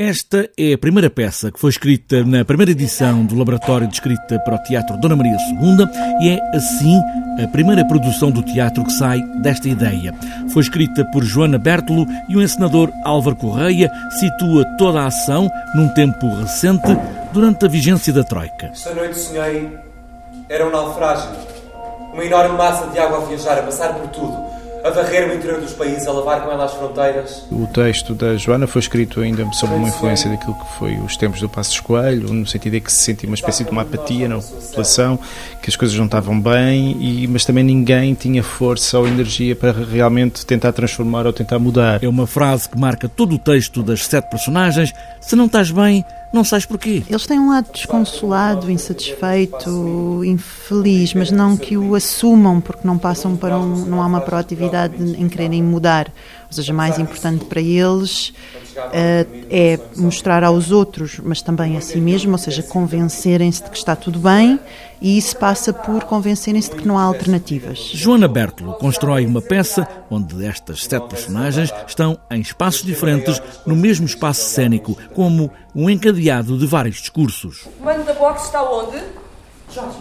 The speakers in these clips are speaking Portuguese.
Esta é a primeira peça que foi escrita na primeira edição do Laboratório de Escrita para o Teatro Dona Maria II e é, assim, a primeira produção do teatro que sai desta ideia. Foi escrita por Joana Bertolo e o encenador Álvaro Correia situa toda a ação num tempo recente, durante a vigência da Troika. Esta noite sonhei. Era um naufrágio. Uma enorme massa de água a viajar, a passar por tudo a varrer o interior dos países, a lavar com ela as fronteiras. O texto da Joana foi escrito ainda sob uma influência daquilo que foi os tempos do Passos Coelho, no sentido de que se sentia uma espécie de uma apatia na população, que as coisas não estavam bem, e, mas também ninguém tinha força ou energia para realmente tentar transformar ou tentar mudar. É uma frase que marca todo o texto das sete personagens. Se não estás bem, não sabes porquê. Eles têm um lado desconsolado, insatisfeito, infeliz, mas não que o assumam porque não passam para um, não há uma proatividade em quererem mudar. Ou seja, mais importante para eles uh, é mostrar aos outros, mas também a si mesmo, ou seja, convencerem-se de que está tudo bem e isso passa por convencerem-se de que não há alternativas. Joana Bertolo constrói uma peça onde estas sete personagens estão em espaços diferentes no mesmo espaço cênico, como um encadeado de vários discursos. O comando da boxe está onde? Jorge,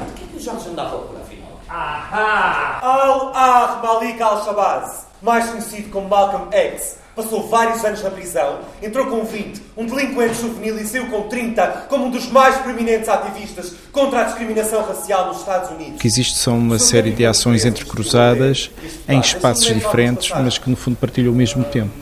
o que é que o Jorge andava por afinal? Ahá! Al-Ah Malik al-Shabazz mais conhecido como Malcolm X, passou vários anos na prisão, entrou com 20, um delinquente juvenil e saiu com 30, como um dos mais proeminentes ativistas contra a discriminação racial nos Estados Unidos. Que existe são uma série de ações entrecruzadas em espaços diferentes, mas que no fundo partilham o mesmo tempo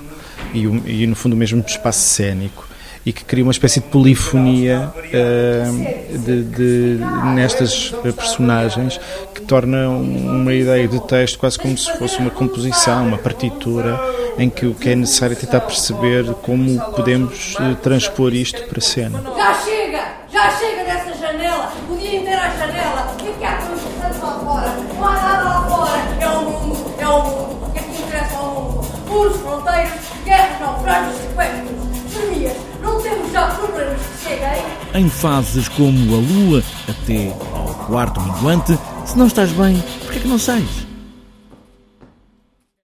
e, e no fundo o mesmo espaço cênico e que cria uma espécie de polifonia uh, de, de, nestas personagens que torna uma ideia de texto quase como se fosse uma composição, uma partitura, em que o que é necessário é tentar perceber como podemos uh, transpor isto para a cena. Já chega! Já chega dessa janela! O dia inteiro à janela! O que é há tanto lá fora? Não há nada lá fora! É o mundo! É o mundo! O que é que interessa ao mundo? Muros, fronteiras, guerras, naufrágios, sequestros, extremias! Temos já problemas. Em fases como a lua, até ao quarto minuante, se não estás bem, por que é que não sais?